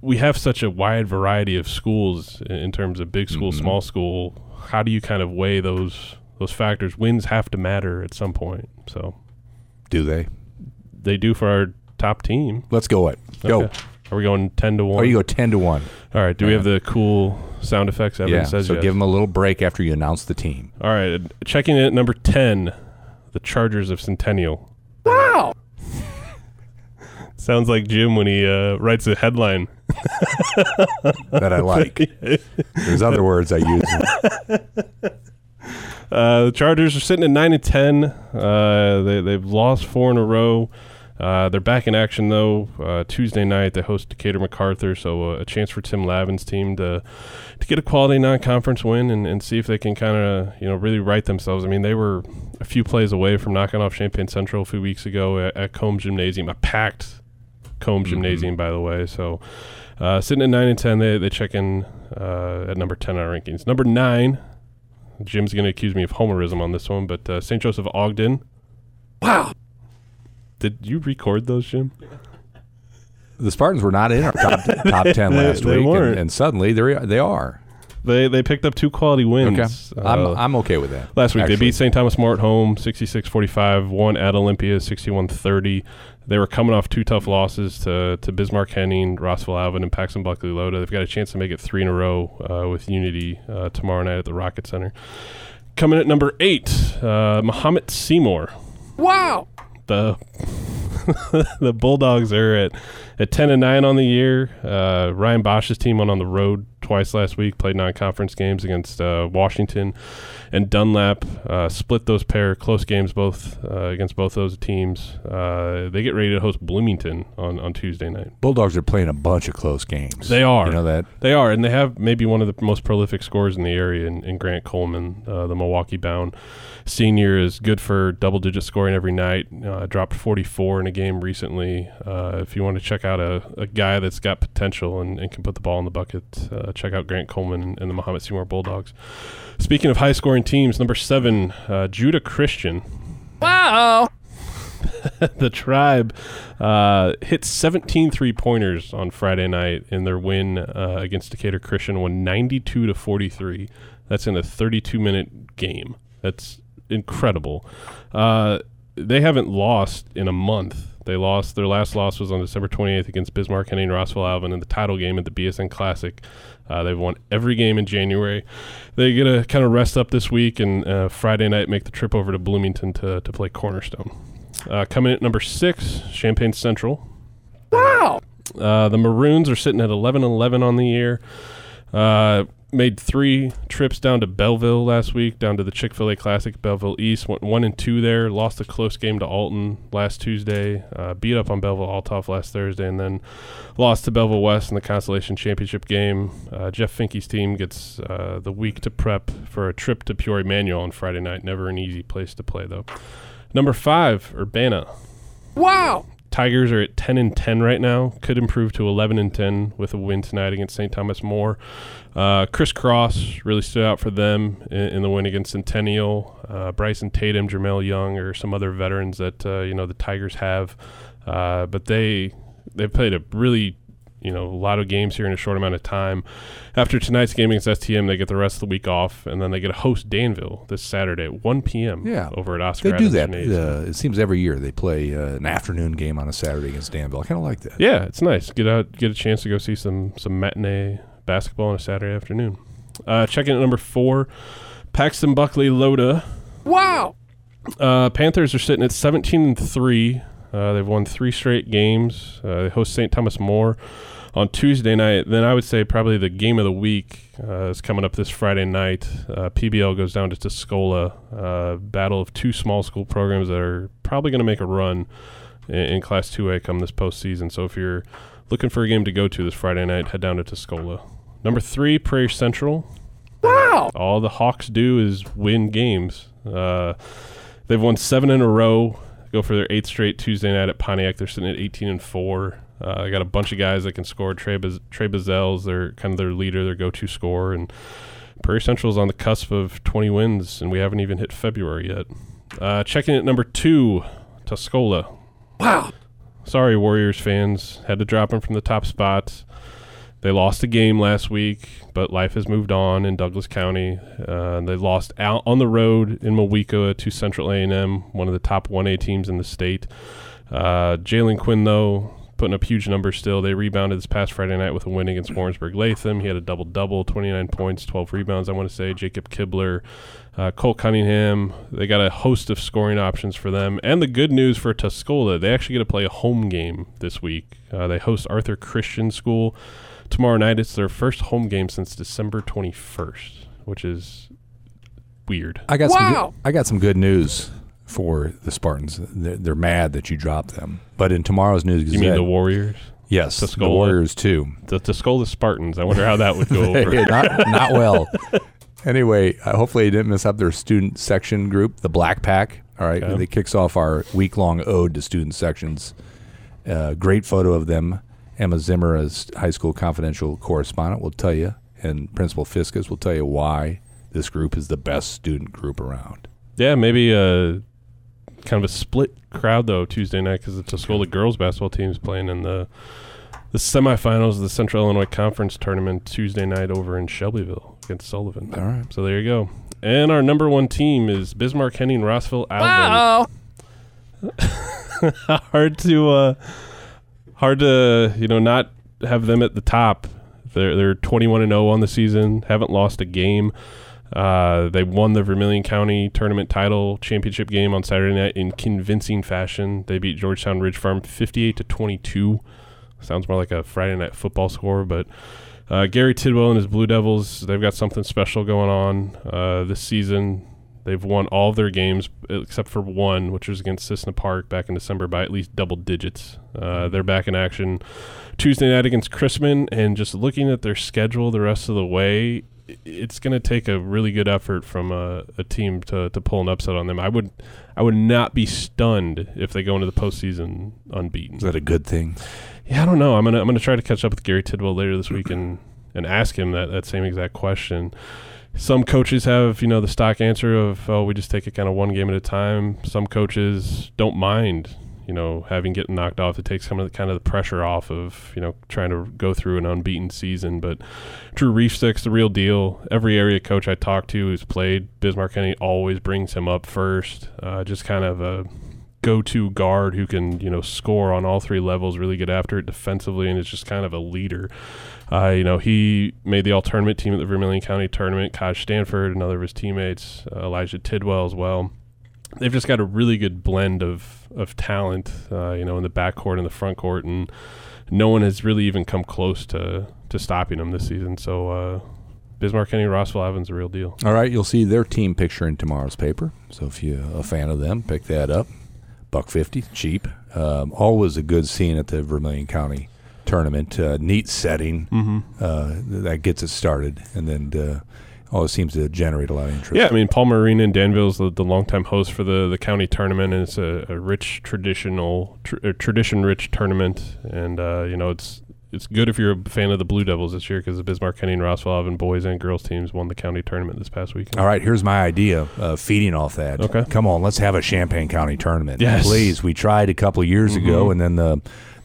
we have such a wide variety of schools in, terms of big school, Mhm. small school. How do you kind of weigh those those factors? Wins have to matter at some point, so do they? they do for our top team. Let's go it. Go. Okay. Are we going ten to one? Or you go ten to one. All right. Do we have the cool sound effects? Evan yeah. says so yes. give them a little break after you announce the team. All right. Checking in at number ten, the Chargers of Centennial. Wow. Sounds like Jim when he uh, writes a headline. [LAUGHS] That I like. There's other words I use. [LAUGHS] Uh, the Chargers are sitting at nine and ten. Uh, they they've lost four in a row. Uh, they're back in action though. Uh, Tuesday night they host Decatur MacArthur, so uh, a chance for Tim Lavin's team to to get a quality non-conference win and, and see if they can kind of you know really right themselves. I mean they were a few plays away from knocking off Champaign Central a few weeks ago at, at Combs Gymnasium, a packed Combs Mhm. Gymnasium by the way. So uh, sitting at nine and ten, they they check in uh, at number ten on our rankings. Number nine. Jim's going to accuse me of homerism on this one, but uh, St. Joseph Ogden. Wow. Did you record those, Jim? The Spartans were not in our top, [LAUGHS] top ten last they week, and, and suddenly they they are. They they picked up two quality wins. Okay, I'm uh, I'm okay with that. last week actually. they beat St. Thomas More at home 66-45, won at Olympia 61-30. They were coming off two tough losses to, to Bismarck Henning, Rossville Alvin, and Paxton Buckley Loda. They've got a chance to make it three in a row uh, with Unity uh, tomorrow night at the Rocket Center. Coming at number eight, uh, Mahomet-Seymour. Wow. the [LAUGHS] the Bulldogs are at at ten and nine on the year. Uh, Ryan Bosch's team went on the road twice last week, played non-conference games against uh, Washington and Dunlap. Uh, split those pair close games both uh, against both those teams. Uh, they get ready to host Bloomington on on Tuesday night. Bulldogs are playing a bunch of close games. They are. You know that. They are, and they have maybe one of the most prolific scorers in the area in, in Grant Coleman, uh, the Milwaukee bound senior, is good for double digit scoring every night. Uh, dropped 44 in a game recently. Uh, if you want to check out a, a guy that's got potential and, and can put the ball in the bucket, uh, check out Grant Coleman and, and the Mahomet-Seymour Bulldogs. Speaking of high scoring teams, number seven, uh, Judah Christian. Wow. [LAUGHS] the tribe uh, hit 17 three pointers on Friday night in their win uh, against Decatur Christian, won 92 to 43. That's in a 32 minute game. That's incredible. Uh, they haven't lost in a month. They lost their last loss was on December 28th against Bismarck Henning Rossville Alvin in the title game at the BSN Classic. Uh, they've won every game in January. They get to kind of rest up this week and uh, Friday night make the trip over to Bloomington to, to play Cornerstone. Uh, coming in at number six, Champaign Central. Wow. Uh, the Maroons are sitting at 11 11 on the year. Made three trips down to Belleville last week, down to the Chick fil A Classic, Belleville East. Went one and two there. Lost a close game to Alton last Tuesday. Uh, beat up on Belleville Althoff last Thursday, and then lost to Belleville West in the Constellation Championship game. Uh, Jeff Finke's team gets uh, the week to prep for a trip to Peoria Manual on Friday night. Never an easy place to play, though. Number five, Urbana. Wow. Tigers are at 10 and 10 right now. Could improve to 11 and 10 with a win tonight against St. Thomas More. Uh, Chris Cross really stood out for them in, in the win against Centennial. Uh, Bryson Tatum, Jermel Young, or some other veterans that uh, you know the Tigers have, uh, but they they played a really you know a lot of games here in a short amount of time. After tonight's game against STM, they get the rest of the week off, and then they get to host Danville this Saturday at 1 p.m. Yeah. over at Oscar. They do that. Uh, it seems every year they play uh, an afternoon game on a Saturday against Danville. I kind of like that. Yeah, it's nice. Get out, get a chance to go see some some matinee basketball on a Saturday afternoon. Uh, checking at number four, Paxton Buckley Loda. Wow. Uh, Panthers are sitting at 17 and three. Uh, they've won three straight games. Uh, they host St. Thomas More on Tuesday night. Then I would say probably the game of the week uh, is coming up this Friday night. Uh, PBL goes down to Tuscola. Uh, battle of two small school programs that are probably going to make a run in, in Class 2A come this postseason. So if you're looking for a game to go to this Friday night, head down to Tuscola. Number three, Prairie Central. Wow. All the Hawks do is win games. Uh, they've won seven in a row. Go for their eighth straight Tuesday night at Pontiac. They're sitting at 18 and four. Uh, they got a bunch of guys that can score. Trey, Baz- Trey Bazell's their kind of their leader, their go-to scorer, and Prairie Central is on the cusp of 20 wins, and we haven't even hit February yet. Uh, checking at number two, Tuscola. Wow. Sorry, Warriors fans, had to drop them from the top spots. They lost a game last week, but life has moved on in Douglas County. Uh, they lost out on the road in Moweaqua to Central A&M, one of the top 1A teams in the state. Uh, Jalen Quinn, though, putting up huge numbers still. They rebounded this past Friday night with a win against Warrensburg Latham. He had a double double, 29 points, 12 rebounds, I want to say. Jacob Kibler, uh, Cole Cunningham. They got a host of scoring options for them. And the good news for Tuscola, they actually get to play a home game this week. Uh, they host Arthur Christian School tomorrow night. It's their first home game since December 21st, which is weird. I got some. Wow. Good, I got some good news for the Spartans. They're, they're mad that you dropped them, but in tomorrow's news You mean the Warriors? yes, the Tuscola? Warriors too. The Tuscola Spartans. I wonder how that would go [LAUGHS] over. not not [LAUGHS] well. Anyway, uh, hopefully they didn't mess up their student section group, the Black Pack. All right, Okay. they kicks off our week long ode to student sections. Uh, great photo of them. Emma Zimmer, as high school confidential correspondent, will tell you, and Principal Fiscus will tell you why this group is the best student group around. Yeah, maybe a kind of a split crowd though Tuesday night because it's a school the girls basketball team is playing in the the semifinals of the Central Illinois Conference tournament Tuesday night over in Shelbyville against Sullivan. All right. So there you go. And our number one team is Bismarck Henning Rossville Alvin. Wow. [LAUGHS] hard to uh, hard to you know not have them at the top. They're they're 21 and 0 on the season. Haven't lost a game. Uh, they won the Vermilion County tournament title championship game on Saturday night in convincing fashion. They beat Georgetown Ridge Farm 58 to 22. Sounds more like a Friday night football score, but uh, Gary Tidwell and his Blue Devils, they've got something special going on uh, this season. They've won all of their games except for one, which was against Cissna Park back in December by at least double digits. Uh, they're back in action Tuesday night against Chrisman, and just looking at their schedule the rest of the way, it's going to take a really good effort from a, a team to, to pull an upset on them. I would I would not be stunned if they go into the postseason unbeaten. Is that a good thing? Yeah, I don't know. I'm gonna I'm gonna try to catch up with Gary Tidwell later this week and and ask him that that same exact question. Some coaches have you know the stock answer of oh we just take it kind of one game at a time. Some coaches don't mind you know having getting knocked off. It takes some of the kind of the pressure off of you know trying to go through an unbeaten season. But Drew Reifsteck's the real deal. Every area coach I talk to who's played Bismarck County always brings him up first. Uh, just kind of a go-to guard who can you know score on all three levels, really get after it defensively, and is just kind of a leader. Uh, you know, he made the all tournament team at the Vermilion County tournament. Kaj Stanford, another of his teammates, uh, Elijah Tidwell as well. They've just got a really good blend of of talent, uh, you know, in the backcourt and the front court, and no one has really even come close to to stopping them this season. So uh, Bismarck County Rossville Alvin's a real deal. All right, you'll see their team picture in tomorrow's paper. So if you're a fan of them, pick that up. Buck fifty, cheap. Um, always a good scene at the Vermilion County tournament. Uh, neat setting Mm-hmm. uh, that gets it started, and then uh, always seems to generate a lot of interest. Yeah, I mean Palmer Arena in Danville's the, the longtime host for the, the county tournament, and it's a, a rich traditional tr- tradition rich tournament, and uh, you know it's it's good if you're a fan of the Blue Devils this year because the Bismarck County and Rossville Alvin boys and girls teams won the county tournament this past weekend. All right, here's my idea. Uh, feeding off that. Okay. Come on, let's have a Champaign County tournament. Yes. Please. We tried a couple of years ago, Mhm. and then the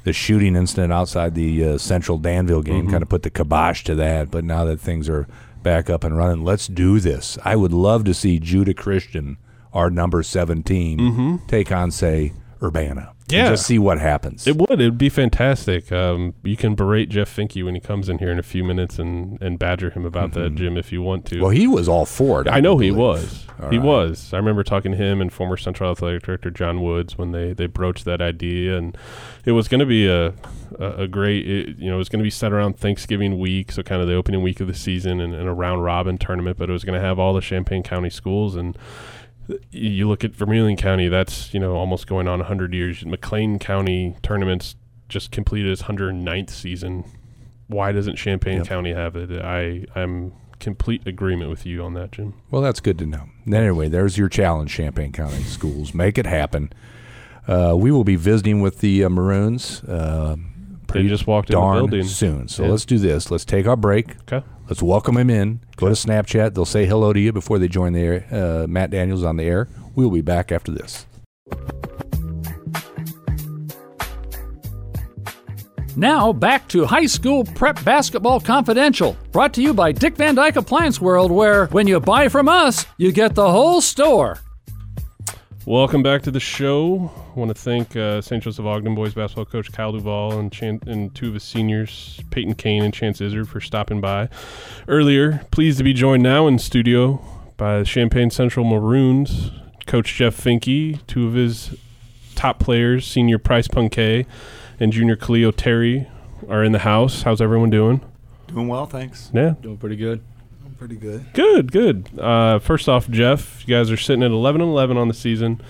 the shooting incident outside the uh, Central Danville game Mhm. kind of put the kibosh to that. But now that things are back up and running, let's do this. I would love to see Judah Christian, our number 17, Mm-hmm. take on, say, Urbana. Yeah. Just see what happens. It would. It would be fantastic. Um, you can berate Jeff Finke when he comes in here in a few minutes and, and badger him about that, Mhm. Jim, if you want to. well, he was all for it. I know he was. All he right. was. I remember talking to him and former Central Athletic Director John Woods when they, they broached that idea, and it was going to be a a, a great. It, you know, it was going to be set around Thanksgiving week, so kind of the opening week of the season, and, and a round robin tournament. But it was going to have all the Champaign County schools, and you look at Vermilion County. That's you know almost going on 100 years. McLean County tournaments just completed its 109th season. Why doesn't Champaign Yep. County have it? I I'm complete agreement with you on that, Jim. Well, that's good to know. Anyway, there's your challenge, Champaign County Schools. Make it happen. Uh, we will be visiting with the uh, Maroons uh, They just walked in the building. soon. So Yeah. let's do this. Let's take our break. Okay. Let's welcome them in. Go to Snapchat. They'll say hello to you before they join the air. Uh, Matt Daniels on the air. We'll be back after this. Now back to High School Prep Basketball Confidential, brought to you by Dick Van Dyke Appliance World, where when you buy from us, you get the whole store. Welcome back to the show. I want to thank uh, St. Joseph Ogden boys basketball coach Kyle Duval and, Chan- and two of his seniors, Payton Cain and Chance Izard, for stopping by earlier. Pleased to be joined now in studio by the Champaign Central Maroons, Coach Jeff Finke, two of his top players, senior Price Punkay and junior Cleo Terry, are in the house. How's everyone doing? Doing well, thanks. Yeah. Doing pretty good. Pretty good. Good, good. Uh, first off, Jeff, you guys are sitting at 11 and 11 on the season.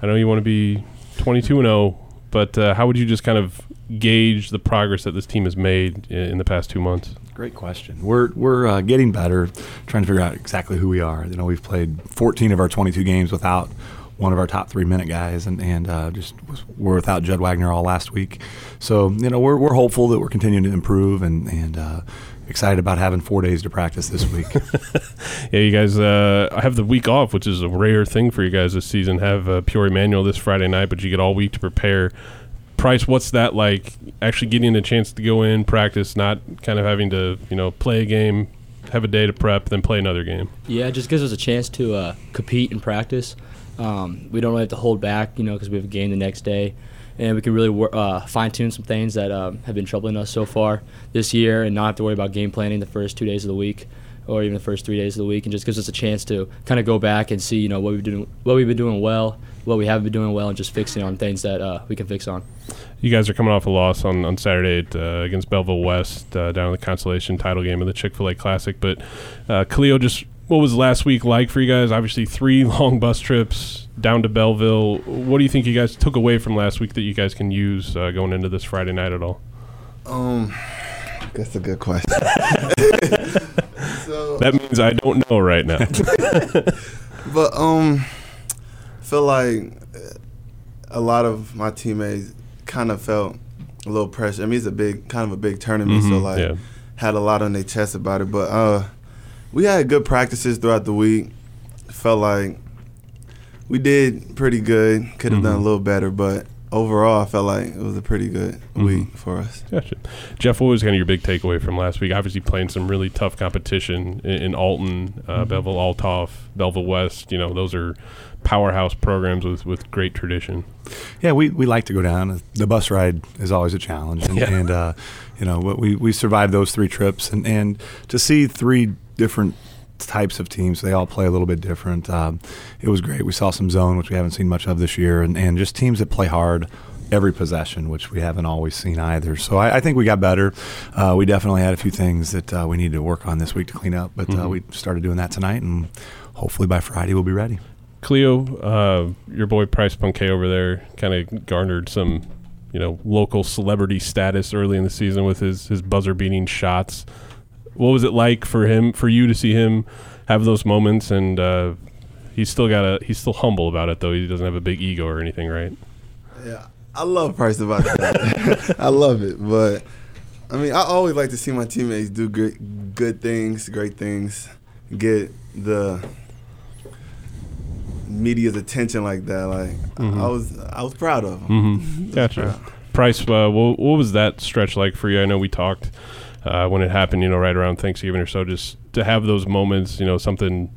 I know you want to be 22 and 0, but uh, how would you just kind of gauge the progress that this team has made in, in the past two months? Great question. We're we're uh, getting better, trying to figure out exactly who we are. You know, we've played 14 of our 22 games without one of our top three minute guys, and and uh, just was, we're without Judd Wagner all last week. So you know, we're we're hopeful that we're continuing to improve, and and uh, excited about having four days to practice this week. [LAUGHS] Yeah, you guys uh, have the week off, which is a rare thing for you guys this season. Have uh, Peoria Manual this Friday night, but you get all week to prepare. Price, what's that like? Actually getting a chance to go in, practice, not kind of having to you know play a game, have a day to prep, then play another game. Yeah, it just gives us a chance to uh, compete and practice. Um, we don't really have to hold back, you know, because we have a game the next day, and we can really wor- uh, fine tune some things that um, have been troubling us so far this year, and not have to worry about game planning the first two days of the week, or even the first three days of the week, and just gives us a chance to kind of go back and see, you know, what we've doing, what we've been doing well, what we haven't been doing well, and just fixing on things that uh, we can fix on. You guys are coming off a loss on, on Saturday at, uh, against Belleville West uh, down in the consolation title game of the Chick fil A Classic. But, uh, Khalil, just what was last week like for you guys? Obviously, three [LAUGHS] long bus trips down to Belleville. What do you think you guys took away from last week that you guys can use uh, going into this Friday night at all? Um, that's a good question. so, [LAUGHS] That means I don't know right now. [LAUGHS] but um, feel like a lot of my teammates kind of felt a little pressure. I mean, it's a big, kind of a big tournament, so Mhm, like yeah. had a lot on their chest about it. But uh, we had good practices throughout the week. Felt like we did pretty good. Could have done a Mhm. little better, but overall, I felt like it was a pretty good Mhm. week for us. Gotcha. Jeff, what was kind of your big takeaway from last week? Obviously, playing some really tough competition in, in Alton, uh, Mm-hmm. Belleville, Althoff, Belleville West. You know, those are powerhouse programs with, with great tradition. Yeah, we, we like to go down. The bus ride is always a challenge, and, [LAUGHS] Yeah. and uh, you know we we survived those three trips, and, and to see three different types of teams, they all play a little bit different. Um, it was great. We saw some zone, which we haven't seen much of this year, and, and just teams that play hard every possession, which we haven't always seen either. So I, I think we got better. Uh, we definitely had a few things that uh, we needed to work on this week to clean up, but uh, Mhm. we started doing that tonight, and hopefully by Friday we'll be ready. Cleo, uh, your boy Price Punkay over there kind of garnered some, you know, local celebrity status early in the season with his his buzzer beating shots. What was it like for him, for you to see him have those moments? And uh, he's still got a he's still humble about it though. He doesn't have a big ego or anything, right? Yeah, I love Price about [LAUGHS] that. I love it, but I mean, I always like to see my teammates do great, good things, great things, get the media's attention like that. Like Mhm. I was, I was proud of him Mm-hmm. Gotcha. Price, uh, what, what was that stretch like for you? I know we talked uh, when it happened, you know, right around Thanksgiving or so, just to have those moments, you know, something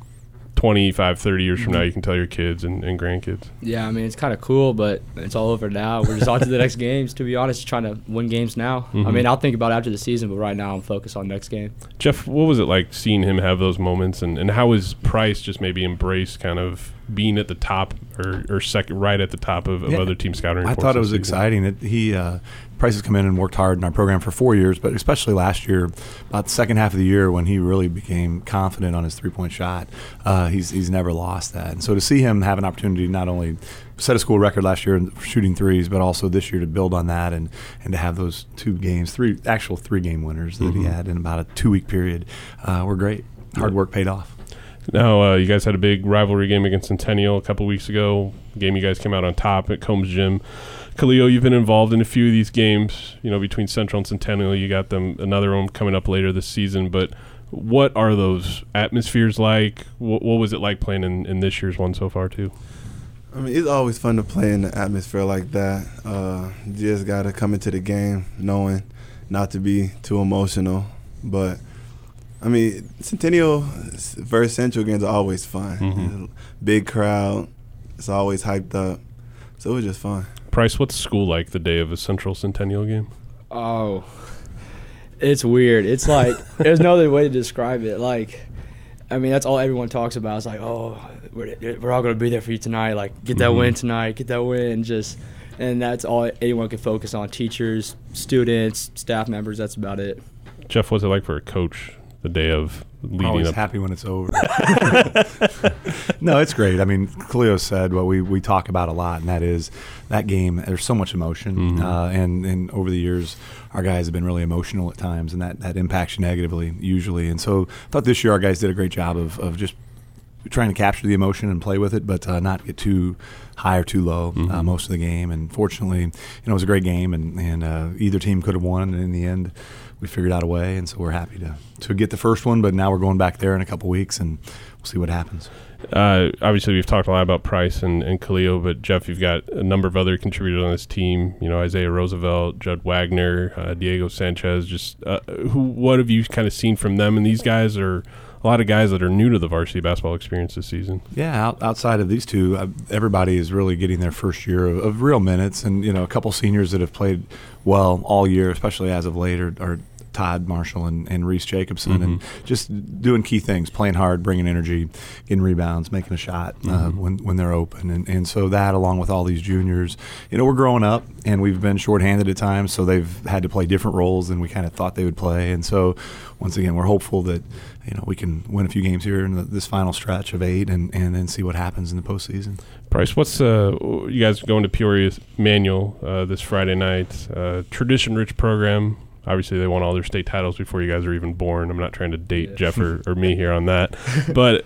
25, 30 years from now, you can tell your kids and, and grandkids. Yeah, I mean it's kind of cool, but it's all over now. We're just on to the next [LAUGHS] games. To be honest, trying to win games now. I Mhm. mean, I'll think about it after the season, but right now I'm focused on next game. Jeff, what was it like seeing him have those moments, and, and how was Price just maybe embraced kind of being at the top or, or second, right at the top of, of Yeah. other team scouting I thought it was season? exciting. It, he uh, Price has come in and worked hard in our program for four years, but especially last year, about the second half of the year when he really became confident on his three point shot. Uh, he's he's never lost that, and so to see him have an opportunity not only set a school record last year in shooting threes, but also this year to build on that and and to have those two games, three actual three game winners that Mhm. he had in about a two week period, uh, were great. Hard work paid off. Now, uh, you guys had a big rivalry game against Centennial a couple weeks ago. Game you guys came out on top at Combs Gym. Khalil, you've been involved in a few of these games. You know, between Central and Centennial, you got them another one coming up later this season. But what are those atmospheres like? What, what was it like playing in, in this year's one so far, too? I mean, it's always fun to play in an atmosphere like that. Uh, you just got to come into the game knowing not to be too emotional. But, I mean, Centennial versus Central games are always fun. Mhm. Big crowd. It's always hyped up. So it was just fun. Price, what's school like the day of a Central Centennial game? Oh, it's weird. It's like there's no other way to describe it. Like, I mean, that's all everyone talks about. It's like, oh, we're, we're all gonna be there for you tonight. Like, get that Mhm. win tonight. Get that win. Just, and that's all anyone can focus on. Teachers, students, staff members. That's about it. Jeff, what's it like for a coach the day of leading Always up? happy when it's over. [LAUGHS] no, it's great. I mean, Cleo said what we, we talk about a lot, and that is that game. There's so much emotion, Mhm. uh, and and over the years, our guys have been really emotional at times, and that that impacts you negatively usually. And so, I thought this year our guys did a great job of of just trying to capture the emotion and play with it, but uh, not get too high or too low uh, Mhm. most of the game. And fortunately, you know, it was a great game, and and uh, either team could have won, and in the end, we figured out a way. And so we're happy to to get the first one, but now we're going back there in a couple weeks, and we'll see what happens. Uh, obviously, we've talked a lot about Price and, and Khalil, but Jeff, you've got a number of other contributors on this team. You know, Isaiah Roosevelt, Judd Wagner, uh, Diego Sanchez. Just uh, who? What have you kind of seen from them? And these guys are a lot of guys that are new to the varsity basketball experience this season. Yeah, out, outside of these two, uh, everybody is really getting their first year of, of real minutes, and you know, a couple seniors that have played well all year, especially as of late, are, are Todd Marshall and, and Reese Jacobson, and just doing key things, playing hard, bringing energy, getting rebounds, making a shot uh, Mhm. when when they're open, and and so that along with all these juniors, you know, we're growing up, and we've been shorthanded at times, so they've had to play different roles than we kind of thought they would play, and so once again, we're hopeful that you know we can win a few games here in the, this final stretch of eight, and and then see what happens in the postseason. Price, what's uh, you guys going to Peoria Manual uh, this Friday night? Uh, tradition-rich program. Obviously, they won all their state titles before you guys are even born. I'm not trying to date Yeah. Jeff or, [LAUGHS] or me here on that, but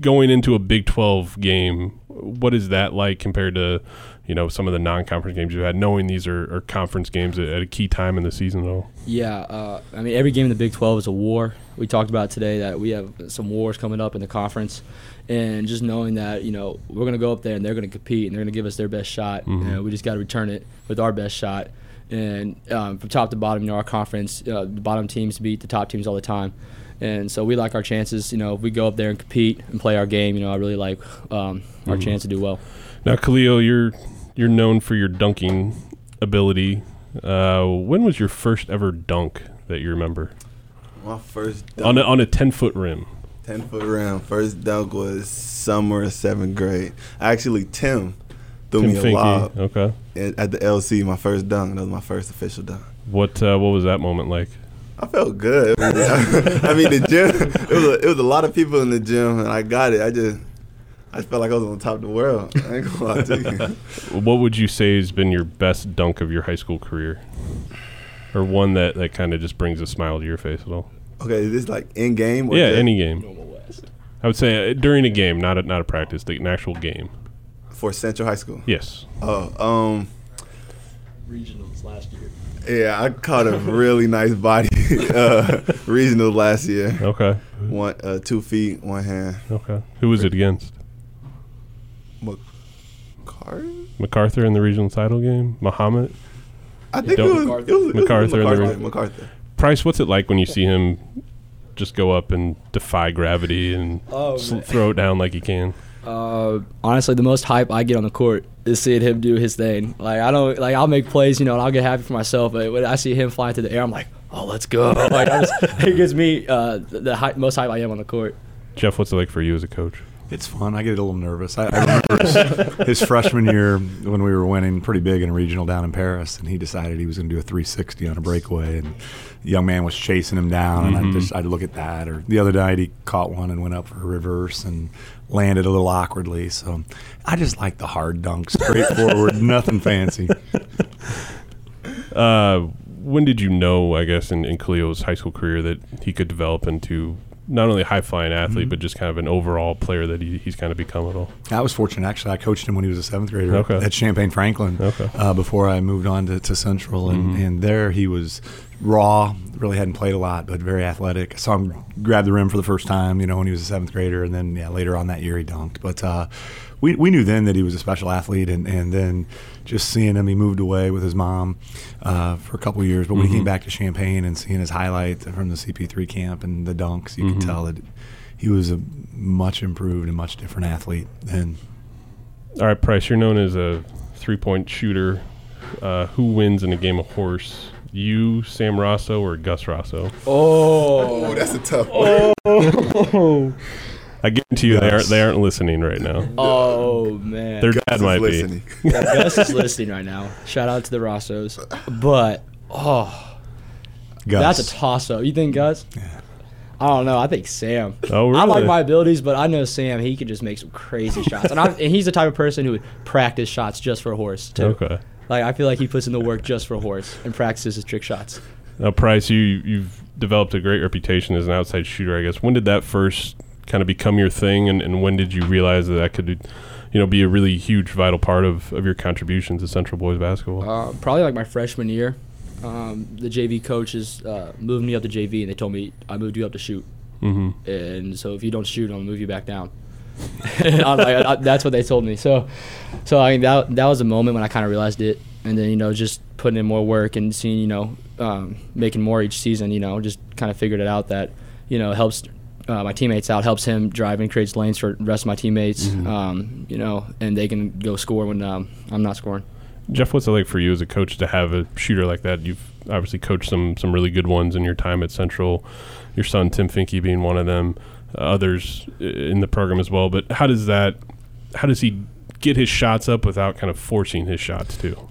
going into a Big 12 game, what is that like compared to you know some of the non-conference games you've had? Knowing these are, are conference games at, at a key time in the season, at all. Yeah, uh, I mean every game in the Big 12 is a war. We talked about today that we have some wars coming up in the conference, and just knowing that you know we're gonna go up there and they're gonna compete and they're gonna give us their best shot. Mhm. And we just got to return it with our best shot. And um, from top to bottom, you know, our conference, uh, the bottom teams beat the top teams all the time. And so we like our chances. You know, if we go up there and compete and play our game, you know, I really like um, our Mhm. chance to do well. Now, Khalil, you're you're known for your dunking ability. Uh, when was your first ever dunk that you remember My first on a, dunk, on a ten foot rim? 10 foot rim. first dunk was summer of seventh grade. Actually, Tim threw Tim me a Finke. lob Okay. at, at the LC, my first dunk. That was my first official dunk. What uh, what was that moment like? I felt good. [LAUGHS] I mean, the gym. It was a, it was a lot of people in the gym, and I got it. I just I just felt like I was on top of the world. [LAUGHS] I ain't gonna lie to you. What would you say has been your best dunk of your high school career, or one that, that kind of just brings a smile to your face at all? Okay, is this like in game? or yeah, any game. I would say uh, during a game, not a, not a practice, like an actual game. For Central High School. Yes. Oh, um, Regionals last year. yeah, I caught a really [LAUGHS] nice body uh, regional last year. Okay. One, uh, two feet, one hand. Okay. Who was it against? Card? MacArthur in the regional title game. Muhammad. I think it Don't- was, it was, it was MacArthur in the MacArthur. MacArthur. Price, what's it like when you see him just go up and defy gravity and Oh, sl- throw it down like he can? Uh, honestly, the most hype I get on the court is seeing him do his thing. Like I don't like I'll make plays, you know, and I'll get happy for myself. But when I see him flying through the air, I'm like, oh, let's go! [LAUGHS] like I just, [LAUGHS] it gives me uh, the, the hy- most hype I am on the court. Jeff, what's it like for you as a coach? It's fun. I get a little nervous. I, I remember his, [LAUGHS] his freshman year when we were winning pretty big in a regional down in Paris, and he decided he was going to do a 360 on a breakaway, and the young man was chasing him down, and I Mhm. just I'd look at that. Or the other night he caught one and went up for a reverse and landed a little awkwardly. So I just like the hard dunks, straightforward, [LAUGHS] nothing fancy. Uh, when did you know, I guess, in, in Khalil's high school career that he could develop into not only a high flying athlete, Mhm. but just kind of an overall player that he, he's kind of become at all? I was fortunate actually. I coached him when he was a seventh grader Okay. at Champaign Franklin Okay. uh, before I moved on to, to Central, and, Mhm. and there he was raw. Really hadn't played a lot, but very athletic. I saw him grab the rim for the first time, you know, when he was a seventh grader, and then yeah, later on that year he dunked. But uh, we we knew then that he was a special athlete, and, and then just seeing him, he moved away with his mom uh, for a couple of years. But when he Mhm. came back to Champaign and seeing his highlights from the CP3 camp and the dunks, you Mhm. could tell that he was a much improved and much different athlete then. All right, Price, you're known as a three point shooter. Uh, who wins in a game of horse? You, Sam Rossow, or Gus Rossow? Oh, Oh, that's a tough oh. one. I guarantee you they aren't they aren't listening right now. [LAUGHS] oh man. Their Gus dad is might be. Yeah, Gus is listening right now. Shout out to the Rossows. But oh, Gus. that's a toss up. You think Gus? Yeah. I don't know. I think Sam. Oh, really? I like my abilities, but I know Sam. He could just make some crazy shots, and, I, and he's the type of person who would practice shots just for a horse too. Okay. Like I feel like he puts in the work just for a horse and practices his trick shots. Now, Price, you you've developed a great reputation as an outside shooter. I guess when did that first kind of become your thing, and, and when did you realize that that could, you know, be a really huge, vital part of, of your contribution to Central Boys basketball? Uh, probably like my freshman year, um, the JV coaches uh, moved me up to JV, and they told me I moved you up to shoot, mm-hmm. and so if you don't shoot, I'll move you back down. And [LAUGHS] I'm like, I- that's what they told me. So, so I mean, that that was a moment when I kind of realized it, and then you know just putting in more work and seeing you know um, making more each season, you know, just kind of figured it out that you know helps uh, my teammates out, helps him drive and creates lanes for the rest of my teammates, Mhm. um, you know, and they can go score when um, I'm not scoring. Jeff, what's it like for you as a coach to have a shooter like that? You've obviously coached some some really good ones in your time at Central. Your son Tim Finke being one of them, others in the program as well. But how does that? How does he get his shots up without kind of forcing his shots too?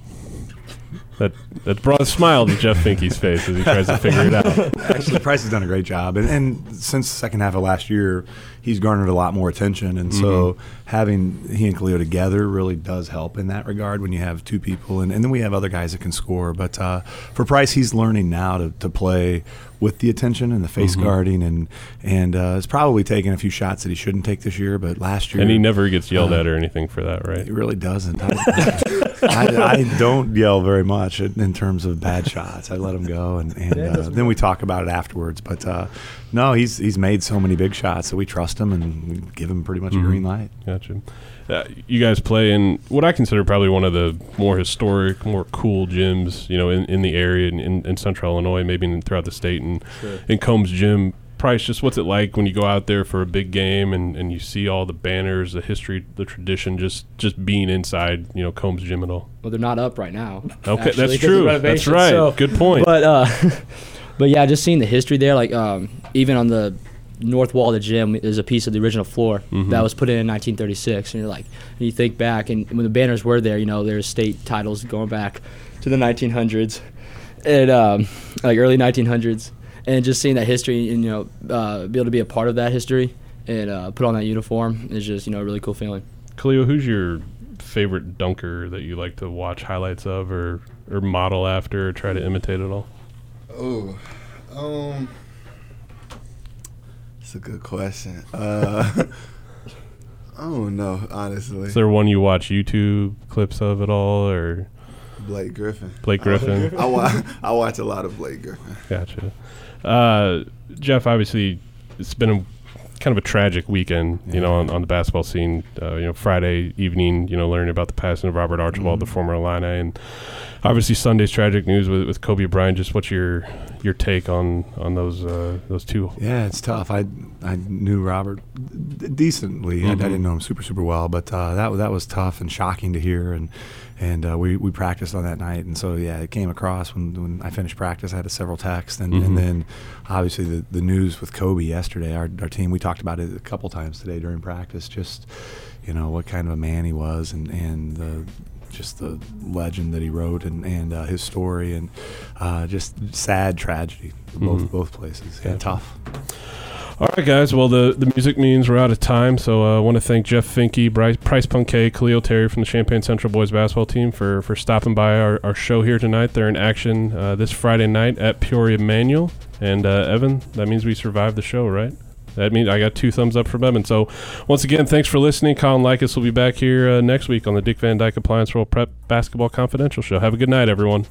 That that brought a smile to Jeff Finke's face as he tries to figure it out. [LAUGHS] Actually, Price has done a great job, and, and since the second half of last year, he's garnered a lot more attention, and so having he and Khalil together really does help in that regard. When you have two people, and, and then we have other guys that can score. But uh, for Price, he's learning now to, to play with the attention and the face Mhm. guarding, and and uh, it's probably taken a few shots that he shouldn't take this year, but last year And he never gets yelled Uh, at or anything for that, right? He really doesn't. I, [LAUGHS] I, I don't yell very much in, in terms of bad shots. I let him go, and, and Yeah, uh, then we talk about it afterwards. But uh, no, he's he's made so many big shots that we trust him and we give him pretty much Mhm. a green light. Gotcha. Uh, you guys play in what I consider probably one of the more historic, more cool gyms, you know, in, in the area in, in, in Central Illinois, maybe in, throughout the state. And Sure. in Combs Gym, Price, just what's it like when you go out there for a big game and, and you see all the banners, the history, the tradition, just just being inside, you know, Combs Gym at all? Well, they're not up right now. Okay, actually, that's 'cause of true. That's right. so- Good point. But uh, [LAUGHS] but yeah, just seeing the history there, like um, even on the north wall of the gym is a piece of the original floor Mhm. that was put in in 1936. And you're like, and you think back, and when the banners were there, you know, there's state titles going back to the 1900s and um, like early 1900s, and just seeing that history and you know uh, be able to be a part of that history and uh, put on that uniform is just you know a really cool feeling. Khalil, who's your favorite dunker that you like to watch highlights of or, or model after or try to imitate at all? Oh, um, it's a good question. Uh, [LAUGHS] I don't know, honestly. Is there one you watch YouTube clips of at all or Blake Griffin. Blake Griffin? [LAUGHS] I, wa- I watch a lot of Blake Griffin. Gotcha. Uh, Jeff, obviously, it's been a kind of a tragic weekend, you know, on, on the basketball scene. Uh, you know, Friday evening, you know, learning about the passing of Robert Archibald, the former Illini, and obviously Sunday's tragic news with, with Kobe Bryant. Just what's your your take on on those uh, those two? Yeah, it's tough. I I knew Robert d- decently. I, I Mhm. didn't know him super super well, but uh, that that was tough and shocking to hear. And and uh, we we practiced on that night, and so yeah, it came across when when I finished practice. I had several texts, and, Mhm. and then obviously the the news with Kobe yesterday. Our our team we talked about it a couple times today during practice. Just you know what kind of a man he was, and and the just the legend that he wrote and, and uh, his story and uh, just sad tragedy both Mhm. both places yeah Gotcha. tough All right, guys. Well, the, the music means we're out of time, so uh, I want to thank Jeff Finke, Bryce, Price Punkay, Khalil Terry from the Champaign Central boys basketball team for, for stopping by our, our show here tonight. They're in action uh, this Friday night at Peoria Manual. And uh, Evan, that means we survived the show, right? That means I got two thumbs up from Evan. So once again, thanks for listening. Colin Likas will be back here uh, next week on the Dick Van Dyke Appliance World Prep Basketball Confidential Show. Have a good night, everyone.